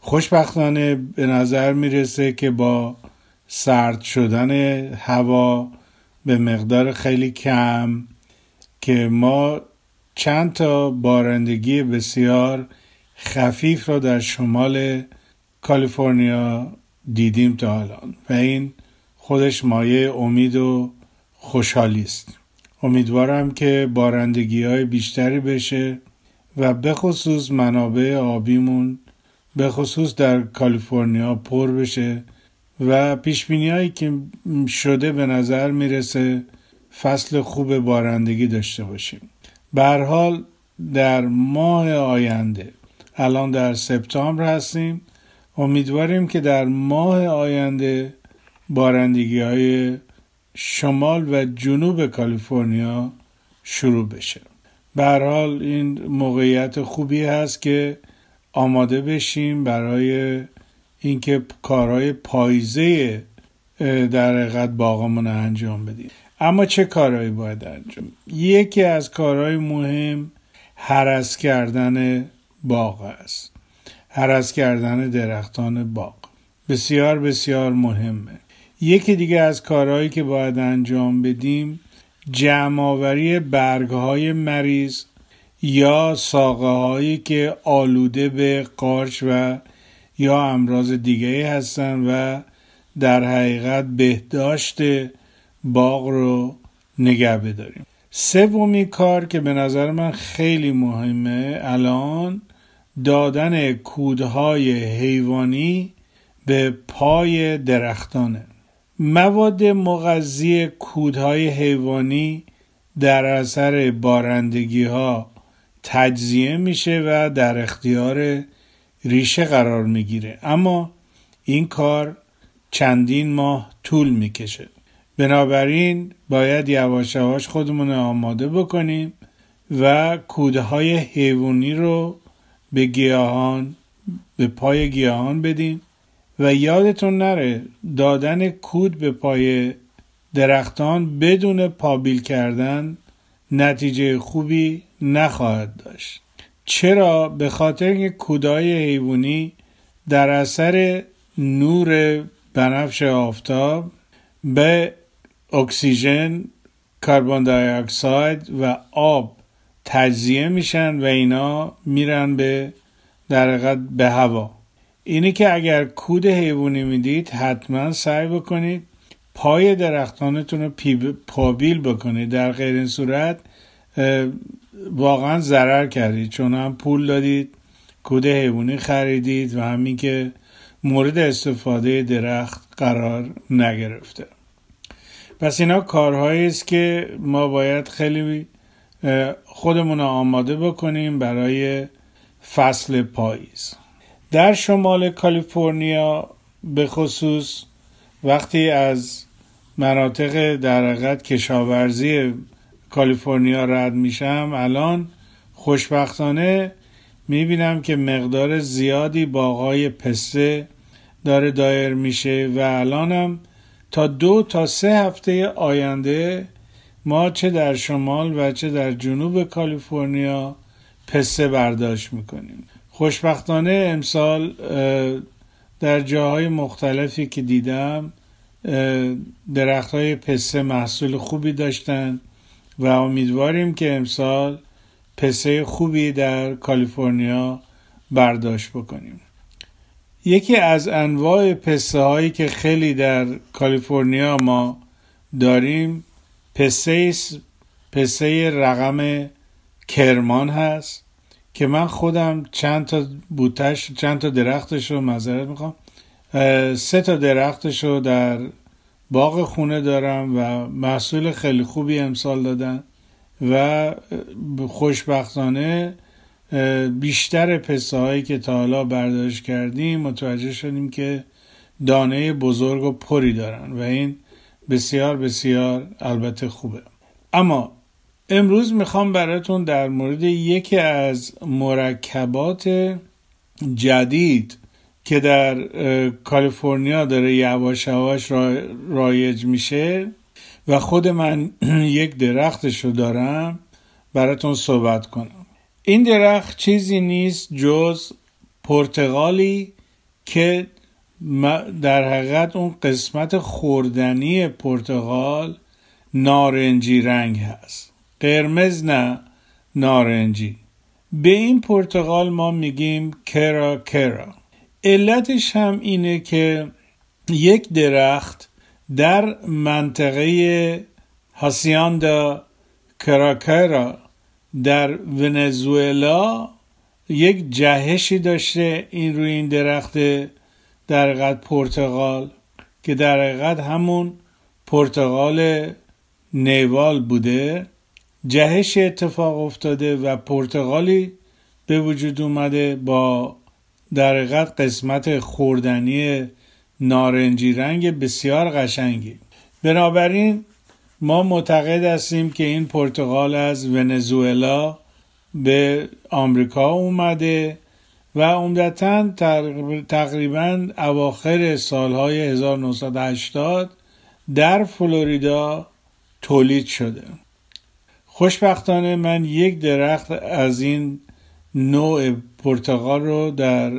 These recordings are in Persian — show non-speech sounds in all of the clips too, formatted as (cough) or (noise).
خوشبختانه به نظر می‌رسه که با سرد شدن هوا به مقدار خیلی کم که ما چند تا بارندگی بسیار خفیف را در شمال کالیفرنیا دیدیم تا الان و این خودش مایه امید و خوشحالی است. امیدوارم که بارندگی های بیشتری بشه و به خصوص منابع آبیمون به خصوص در کالیفرنیا پر بشه و پیش هایی که شده به نظر می‌رسه فصل خوب بارندگی داشته باشیم. به حال در ماه آینده الان در سپتامبر هستیم امیدواریم که در ماه آینده بارندگی های شمال و جنوب کالیفرنیا شروع بشه. به حال این موقعیت خوبی هست که آماده بشیم برای اینکه کارهای پاییزه در حقیقت باغمون انجام بدیم. اما چه کارهایی باید انجام یکی از کارهای مهم حرس کردن باغ است. حرس کردن درختان باغ. بسیار بسیار مهمه. یکی دیگه از کارهایی که باید انجام بدیم جمعآوری برگ های مریض یا ساقه هایی که آلوده به قارچ و یا امراض دیگه هستن و در حقیقت بهداشت باغ رو نگه بداریم. سومی کار که به نظر من خیلی مهمه الان دادن کودهای حیوانی به پای درختانه. مواد مغذی کودهای حیوانی در اثر بارندگی ها تجزیه میشه و در اختیار ریشه قرار می‌گیره. اما این کار چندین ماه طول می‌کشه. بنابراین باید یواش خودمون آماده بکنیم و کوده های حیوانی رو به گیاهان به پای گیاهان بدیم و یادتون نره دادن کود به پای درختان بدون پابیل کردن نتیجه خوبی نخواهد داشت. چرا؟ به خاطر اینکه کودای حیوانی در اثر نور بنفش آفتاب به اکسیژن کربن دی اکساید و آب تجزیه میشن و اینا میرن به در به هوا. اینی که اگر کود حیوانی می‌دید حتما سعی بکنید پای درختانتون رو پابیل بکنید. در غیر این صورت واقعا ضرر کردید چون هم پول دادید کود حیوانی خریدید و همین که مورد استفاده درخت قرار نگرفته. پس اینا کارهایی است که ما باید خیلی خودمون آماده بکنیم برای فصل پاییز. در شمال کالیفرنیا به خصوص وقتی از مناطق در کشاورزی کالیفرنیا رد میشم الان خوشبختانه می‌بینم که مقدار زیادی باغای پسته داره دایر میشه و الانم تا دو تا سه هفته آینده ما چه در شمال و چه در جنوب کالیفرنیا پسته برداشت می‌کنیم. خوشبختانه امسال در جاهای مختلفی که دیدم درخت های پسته محصول خوبی داشتن. و امیدواریم که امسال پسه خوبی در کالیفرنیا برداشت بکنیم. یکی از انواع پسه هایی که خیلی در کالیفرنیا ما داریم پسه پسه رقم کرمان هست که من خودم چند تا بوتش چند تا درختش رو مذارت می‌خوام سه تا درختش رو در باغ خونه دارم و محصول خیلی خوبی امسال دادن و خوشبختانه بیشتر پسه هایی که تا حالا برداشت کردیم متوجه شدیم که دانه بزرگ و پری دارن و این بسیار بسیار البته خوبه. اما امروز می‌خوام براتون در مورد یکی از مرکبات جدید که در کالیفرنیا داره یواش یواش رایج میشه و خود من (clears throat) یک درختش رو دارم براتون صحبت کنم. این درخت چیزی نیست جز پرتغالی که در حقیقت اون قسمت خوردنی پرتغال نارنجی رنگ هست. قرمز نه نارنجی. به این پرتغال ما میگیم کرا کرا. علتش هم اینه که یک درخت در منطقه هاسیاندا کراکرا در ونزوئلا یک جهشی داشته این روی این درخت در حقیقت پرتغال که در حقیقت همون پرتغال نیوال بوده. جهش اتفاق افتاده و پرتغالی به وجود اومده با در حقیقت قسمت خوردنی نارنجی رنگ بسیار قشنگی. بنابراین ما معتقد هستیم که این پرتغال از ونزوئلا به آمریکا اومده و عمدتا تقریبا اواخر سالهای 1980 در فلوریدا تولید شده. خوشبختانه من یک درخت از این نوع پرتغال رو در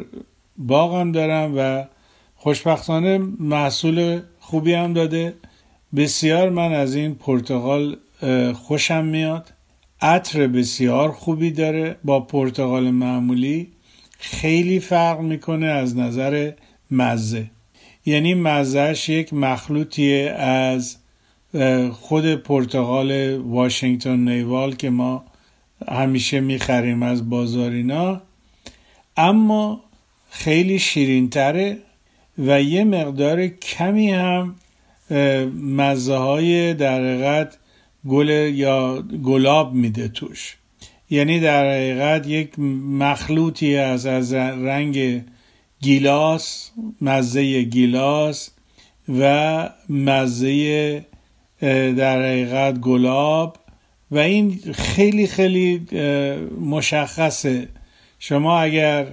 باغم دارم و خوشبختانه محصول خوبی هم داده. بسیار من از این پرتغال خوشم میاد. عطر بسیار خوبی داره با پرتغال معمولی. خیلی فرق می‌کنه از نظر مزه. یعنی مزهش یک مخلوطیه از خود پرتغال واشنگتن نیوال که ما همیشه می‌خریم از بازارینا اما خیلی شیرین تره و یه مقدار کمی هم مزه های در حقیقت گل یا گلاب میده توش. یعنی در حقیقت یک مخلوطی از از رنگ گیلاس مزه گیلاس و مزه در حقیقت گلاب و این خیلی خیلی مشخصه. شما اگر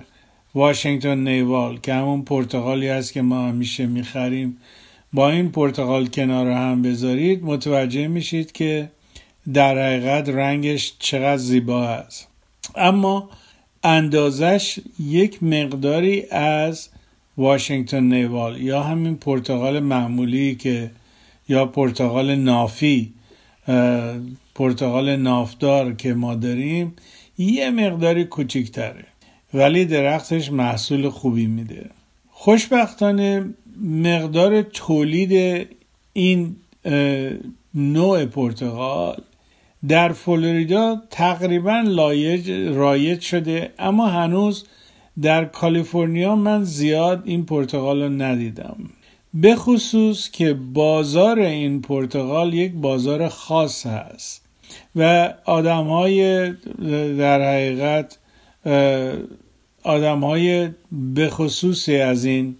واشنگتن نیوال که همون پرتغالی هست که ما همیشه می‌خریم با این پرتغال کنار هم بذارید متوجه میشید که در حقیقت رنگش چقدر زیبا است. اما اندازش یک مقداری از واشنگتن نیوال یا همین پرتغال معمولی که یا پرتغال نافی پرتغال نافدار که ما داریم یه مقداری کوچیکتره ولی درختش محصول خوبی میده. خوشبختانه مقدار تولید این نوع پرتغال در فلوریدا تقریبا لایج رایج شده اما هنوز در کالیفرنیا من زیاد این پرتغال رو ندیدم. به خصوص که بازار این پرتغال یک بازار خاص هست. و آدم های در حقیقت آدم های به خصوصی از این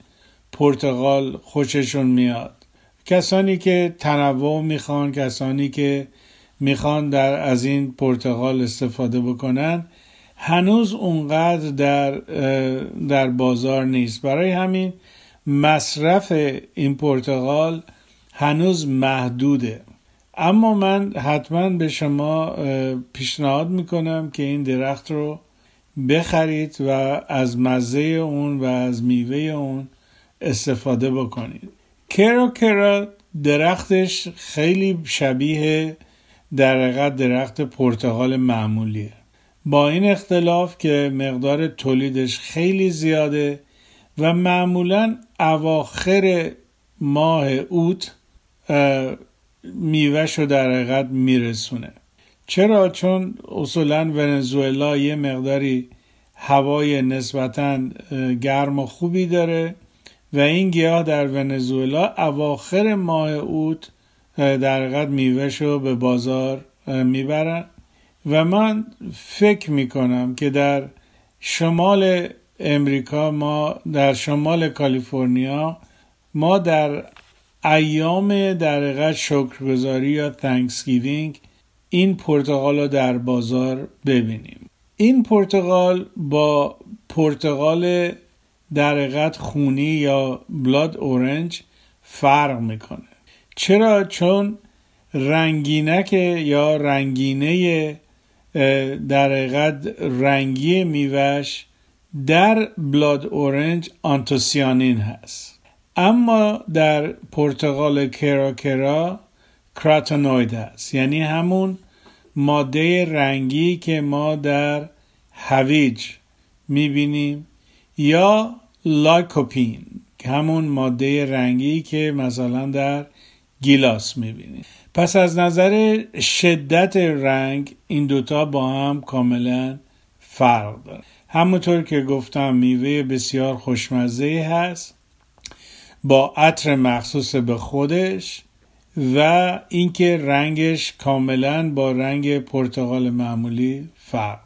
پرتغال خوششون میاد. کسانی که تنوع می‌خوان کسانی که می‌خوان در از این پرتغال استفاده بکنن هنوز اونقدر در در بازار نیست. برای همین مصرف این پرتغال هنوز محدوده. اما من حتما به شما پیشنهاد می‌کنم که این درخت رو بخرید و از مزه اون و از میوه اون استفاده بکنید. کرا کرا درختش خیلی شبیه در درخت پرتغال معمولیه. با این اختلاف که مقدار تولیدش خیلی زیاده و معمولا اواخر ماه اوت میوهش رو در حقیقت میرسونه. چرا؟ چون اصولا ونزوئلا یه مقداری هوای نسبتا گرم و خوبی داره و این گیاه در ونزوئلا اواخر ماه اوت در حقیقت میوهش رو به بازار می‌برن. و من فکر می‌کنم که در شمال امریکا ما در شمال کالیفرنیا ما در ایام در شکرگزاری یا Thanksgiving این پرتقال رو در بازار ببینیم. این پرتقال با پرتقال خونی یا blood orange فرق می‌کنه. چرا؟ چون رنگینک یا رنگینه در حقیقت رنگی میوه‌ش در blood orange آنتوسیانین هست. اما در پرتغال کراکرا کراتونوید هست یعنی همون ماده رنگی که ما در هویج می‌بینیم یا لایکوپین همون ماده رنگی که مثلا در گیلاس می‌بینیم. پس از نظر شدت رنگ این دوتا با هم کاملا فرق داره همونطور که گفتم میوه بسیار خوشمزه هست. با عطر مخصوص به خودش و اینکه رنگش کاملا با رنگ پرتغال معمولی فرق.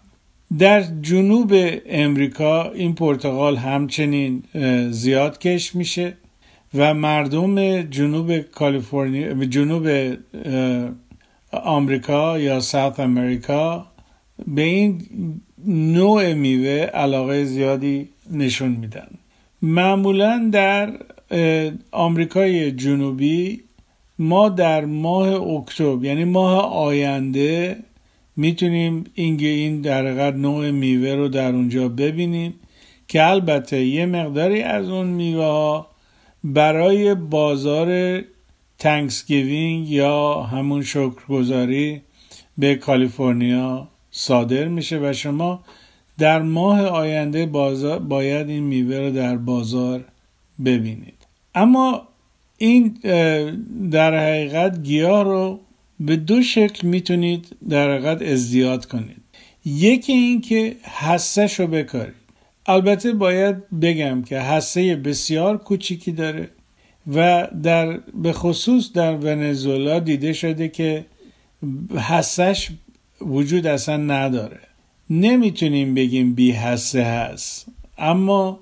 در جنوب امریکا این پرتغال همچنین زیاد کش میشه و مردم جنوب کالیفرنیا جنوب آمریکا یا ساوت امریکا به این نوع میوه علاقه زیادی نشون میدن. معمولا در آمریکای جنوبی ما در ماه اکتبر یعنی ماه آینده می‌تونیم این این در نوع میوه رو در اونجا ببینیم که البته یه مقداری از اون میوه ها برای بازار تنکسگیوینگ یا همون شکرگزاری به کالیفرنیا صادر میشه و شما در ماه آینده باید این میوه رو در بازار ببینید. اما این در حقیقت گیاه رو به دو شکل می‌تونید در حقیقت ازدیاد کنید. یکی این که رو بکارید. البته باید بگم که حسه بسیار کوچیکی داره و در به خصوص در ونزوئلا دیده شده که حسش وجود اصلا نداره. نمی‌تونیم بگیم بی حسه هست اما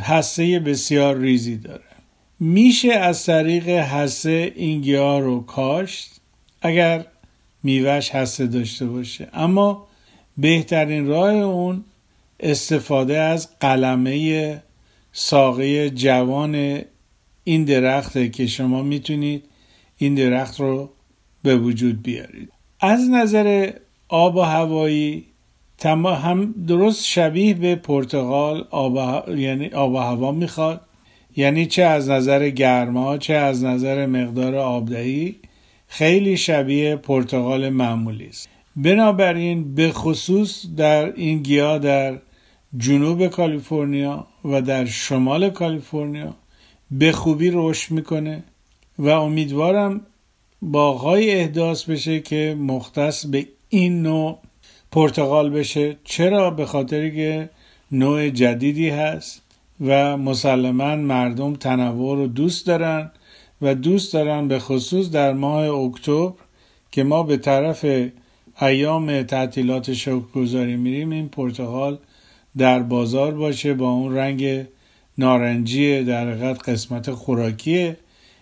حسه بسیار ریزی داره. میشه از طریق حسه این گیاه رو کاشت؟ اگر میوهش حسه داشته باشه. اما بهترین راه اون استفاده از قلمه ساقه جوان این درخته که شما می‌تونید این درخت رو به وجود بیارید. از نظر آب و هوایی هم درست شبیه به پرتغال آب یعنی آب و هوا می‌خواد. یعنی چه از نظر گرما چه از نظر مقدار آبدهی خیلی شبیه پرتغال معمولی است. بنابراین به خصوص در این گیاه در جنوب کالیفرنیا و در شمال کالیفرنیا به خوبی رشد می‌کنه و امیدوارم باغهای احداث بشه که مختص به این نوع پرتغال بشه. چرا؟ به خاطر که نوع جدیدی هست. و مسلما مردم تنوع رو دوست دارن و دوست دارن به خصوص در ماه اکتبر که ما به طرف ایام تعطیلات شکرگزاری میریم این پرتغال در بازار باشه با اون رنگ نارنجی در حقیقت قسمت خوراکی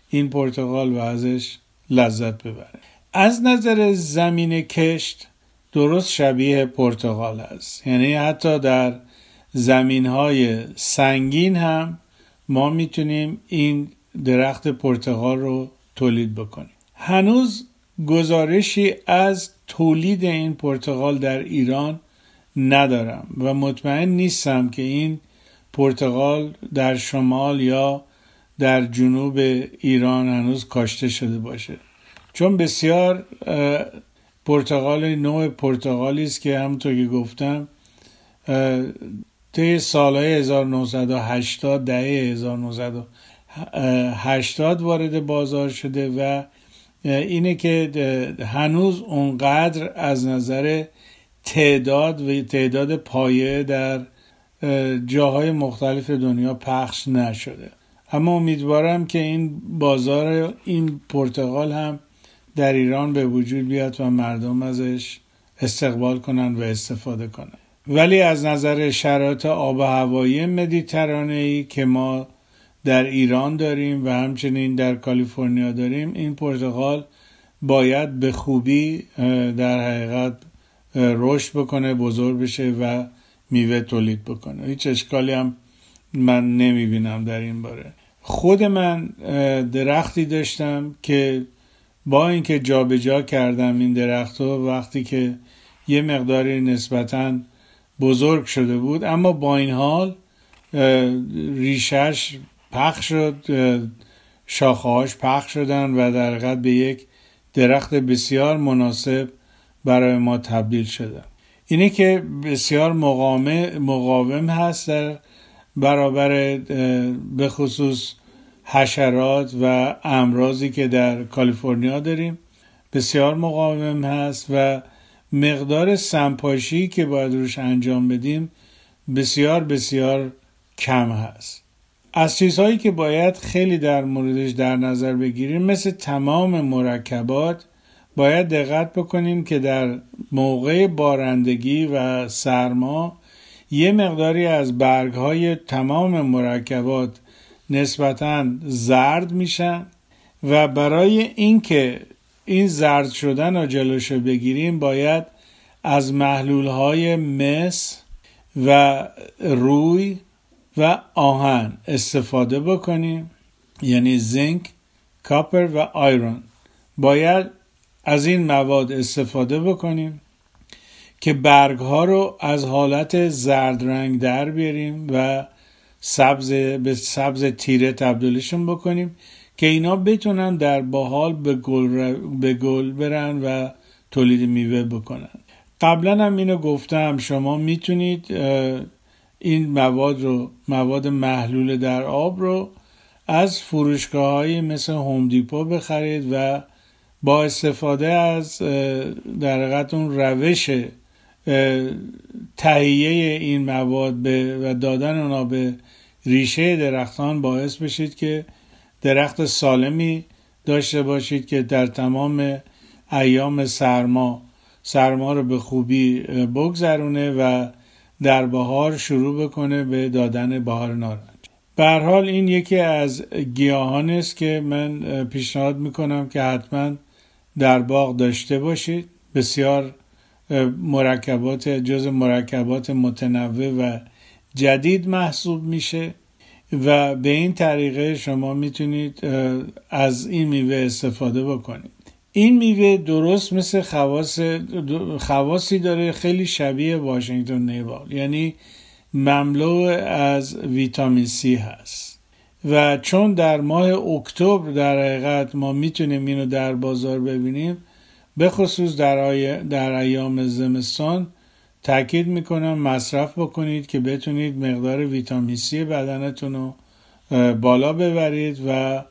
این پرتغال و ازش لذت ببره. از نظر زمین کشت درست شبیه پرتغال است. یعنی حتی در زمین های سنگین هم ما می‌تونیم این درخت پرتغال رو تولید بکنیم. هنوز گزارشی از تولید این پرتغال در ایران ندارم و مطمئن نیستم که این پرتغال در شمال یا در جنوب ایران هنوز کاشته شده باشه. چون بسیار پرتغال نوع پرتغالی است که همونطور که گفتم طی سالهای 1980 دهه 1980 وارد بازار شده و اینه که هنوز اونقدر از نظر تعداد و تعداد پایه در جاهای مختلف دنیا پخش نشده. اما امیدوارم که این بازار این پرتغال هم در ایران به وجود بیاد و مردم ازش استقبال کنند و استفاده کنند ولی از نظر شرایط آب و هوایی مدیترانه ای که ما در ایران داریم و همچنین در کالیفرنیا داریم این پرتقال باید به خوبی در حقیقت رشد بکنه بزرگ بشه و میوه تولید بکنه. هیچ اشکالی هم من نمی‌بینم در این باره. خود من درختی داشتم که با اینکه جابجا کردم این درخت رو وقتی که یه مقداری نسبتا بزرگ شده بود اما با این حال ریشش پخ شد شاخهاش پخ شدن و در حقیقت به یک درخت بسیار مناسب برای ما تبدیل شدن. اینه که بسیار مقاوم هست در برابر به خصوص حشرات و امراضی که در کالیفرنیا داریم. بسیار مقاوم هست و مقدار سمپاشی که باید روش انجام بدیم بسیار بسیار کم هست. از چیزهایی که باید خیلی در موردش در نظر بگیریم مثل تمام مرکبات باید دقت بکنیم که در موقع بارندگی و سرما یه مقداری از برگ های تمام مرکبات نسبتا زرد میشن و برای اینکه این زرد شدن رو جلوشو بگیریم باید از محلول های مس و روی و آهن استفاده بکنیم یعنی زنک کاپر و آیرون. باید از این مواد استفاده بکنیم که برگ ها رو از حالت زرد رنگ در بیاریم و سبز به سبز تیره تبدیلشون بکنیم. که اینا بتونن در باحال به گل, به گل برن و تولید میوه بکنن. قبلا هم اینو گفتم شما می‌تونید این مواد رو مواد محلول در آب رو از فروشگاه های مثل هومدیپو بخرید و با استفاده از در اون روش تهیه این مواد و دادن اونا به ریشه درختان باعث بشید که درخت سالمی داشته باشید که در تمام ایام سرما سرما رو به خوبی بگذرونه و در بهار شروع بکنه به دادن بهار نارنج. به حال این یکی از گیاهان است که من پیشنهاد می‌کنم که حتما در باغ داشته باشید. بسیار مرکبات جز مرکبات متنوع و جدید محسوب میشه. و به این طریقه شما می‌تونید از این میوه استفاده بکنید. این میوه درست مثل خواص خواصی داره خیلی شبیه واشنگتن نیوال. یعنی مملو از ویتامین سی هست. و چون در ماه اکتبر در حقیقت ما می‌تونیم اینو در بازار ببینیم به خصوص در, در ایام زمستان تاکید می‌کنم مصرف بکنید که بتونید مقدار ویتامین سی بدنتون رو بالا ببرید و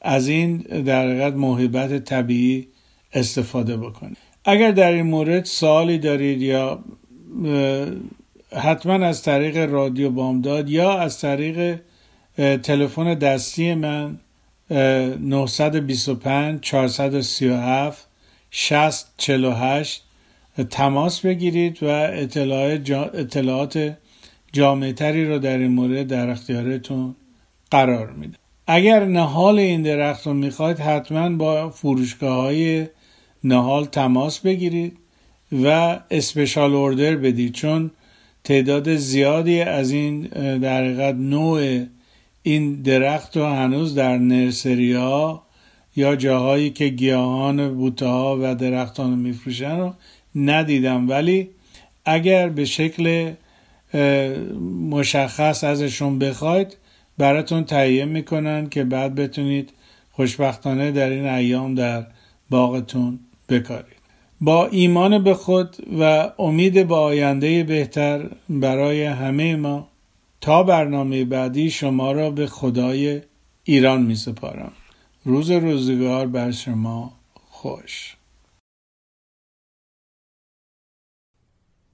از این در حقیقت موهبت طبیعی استفاده بکنید. اگر در این مورد سوالی دارید یا حتما از طریق رادیو بامداد یا از طریق تلفن دستی من 925 437 6048 تماس بگیرید و اطلاعات, جا اطلاعات جامعه تری رو در این مورد در اختیارتون قرار میده اگر نهال این درخت رو می‌خواید حتما با فروشگاه های نهال تماس بگیرید و اسپشال اوردر بدید چون تعداد زیادی از این در نوع این درخت رو هنوز در نرسری ها یا جاهایی که گیاهان بوته ها و درختان رو میفروشن رو ندیدم. ولی اگر به شکل مشخص ازشون بخواید براتون تهیه می‌کنن که بعد بتونید خوشبختانه در این ایام در باغتون بکارید. با ایمان به خود و امید به آینده بهتر برای همه ما تا برنامه بعدی شما را به خدای ایران می سپارم. روز روزگار بر شما خوش.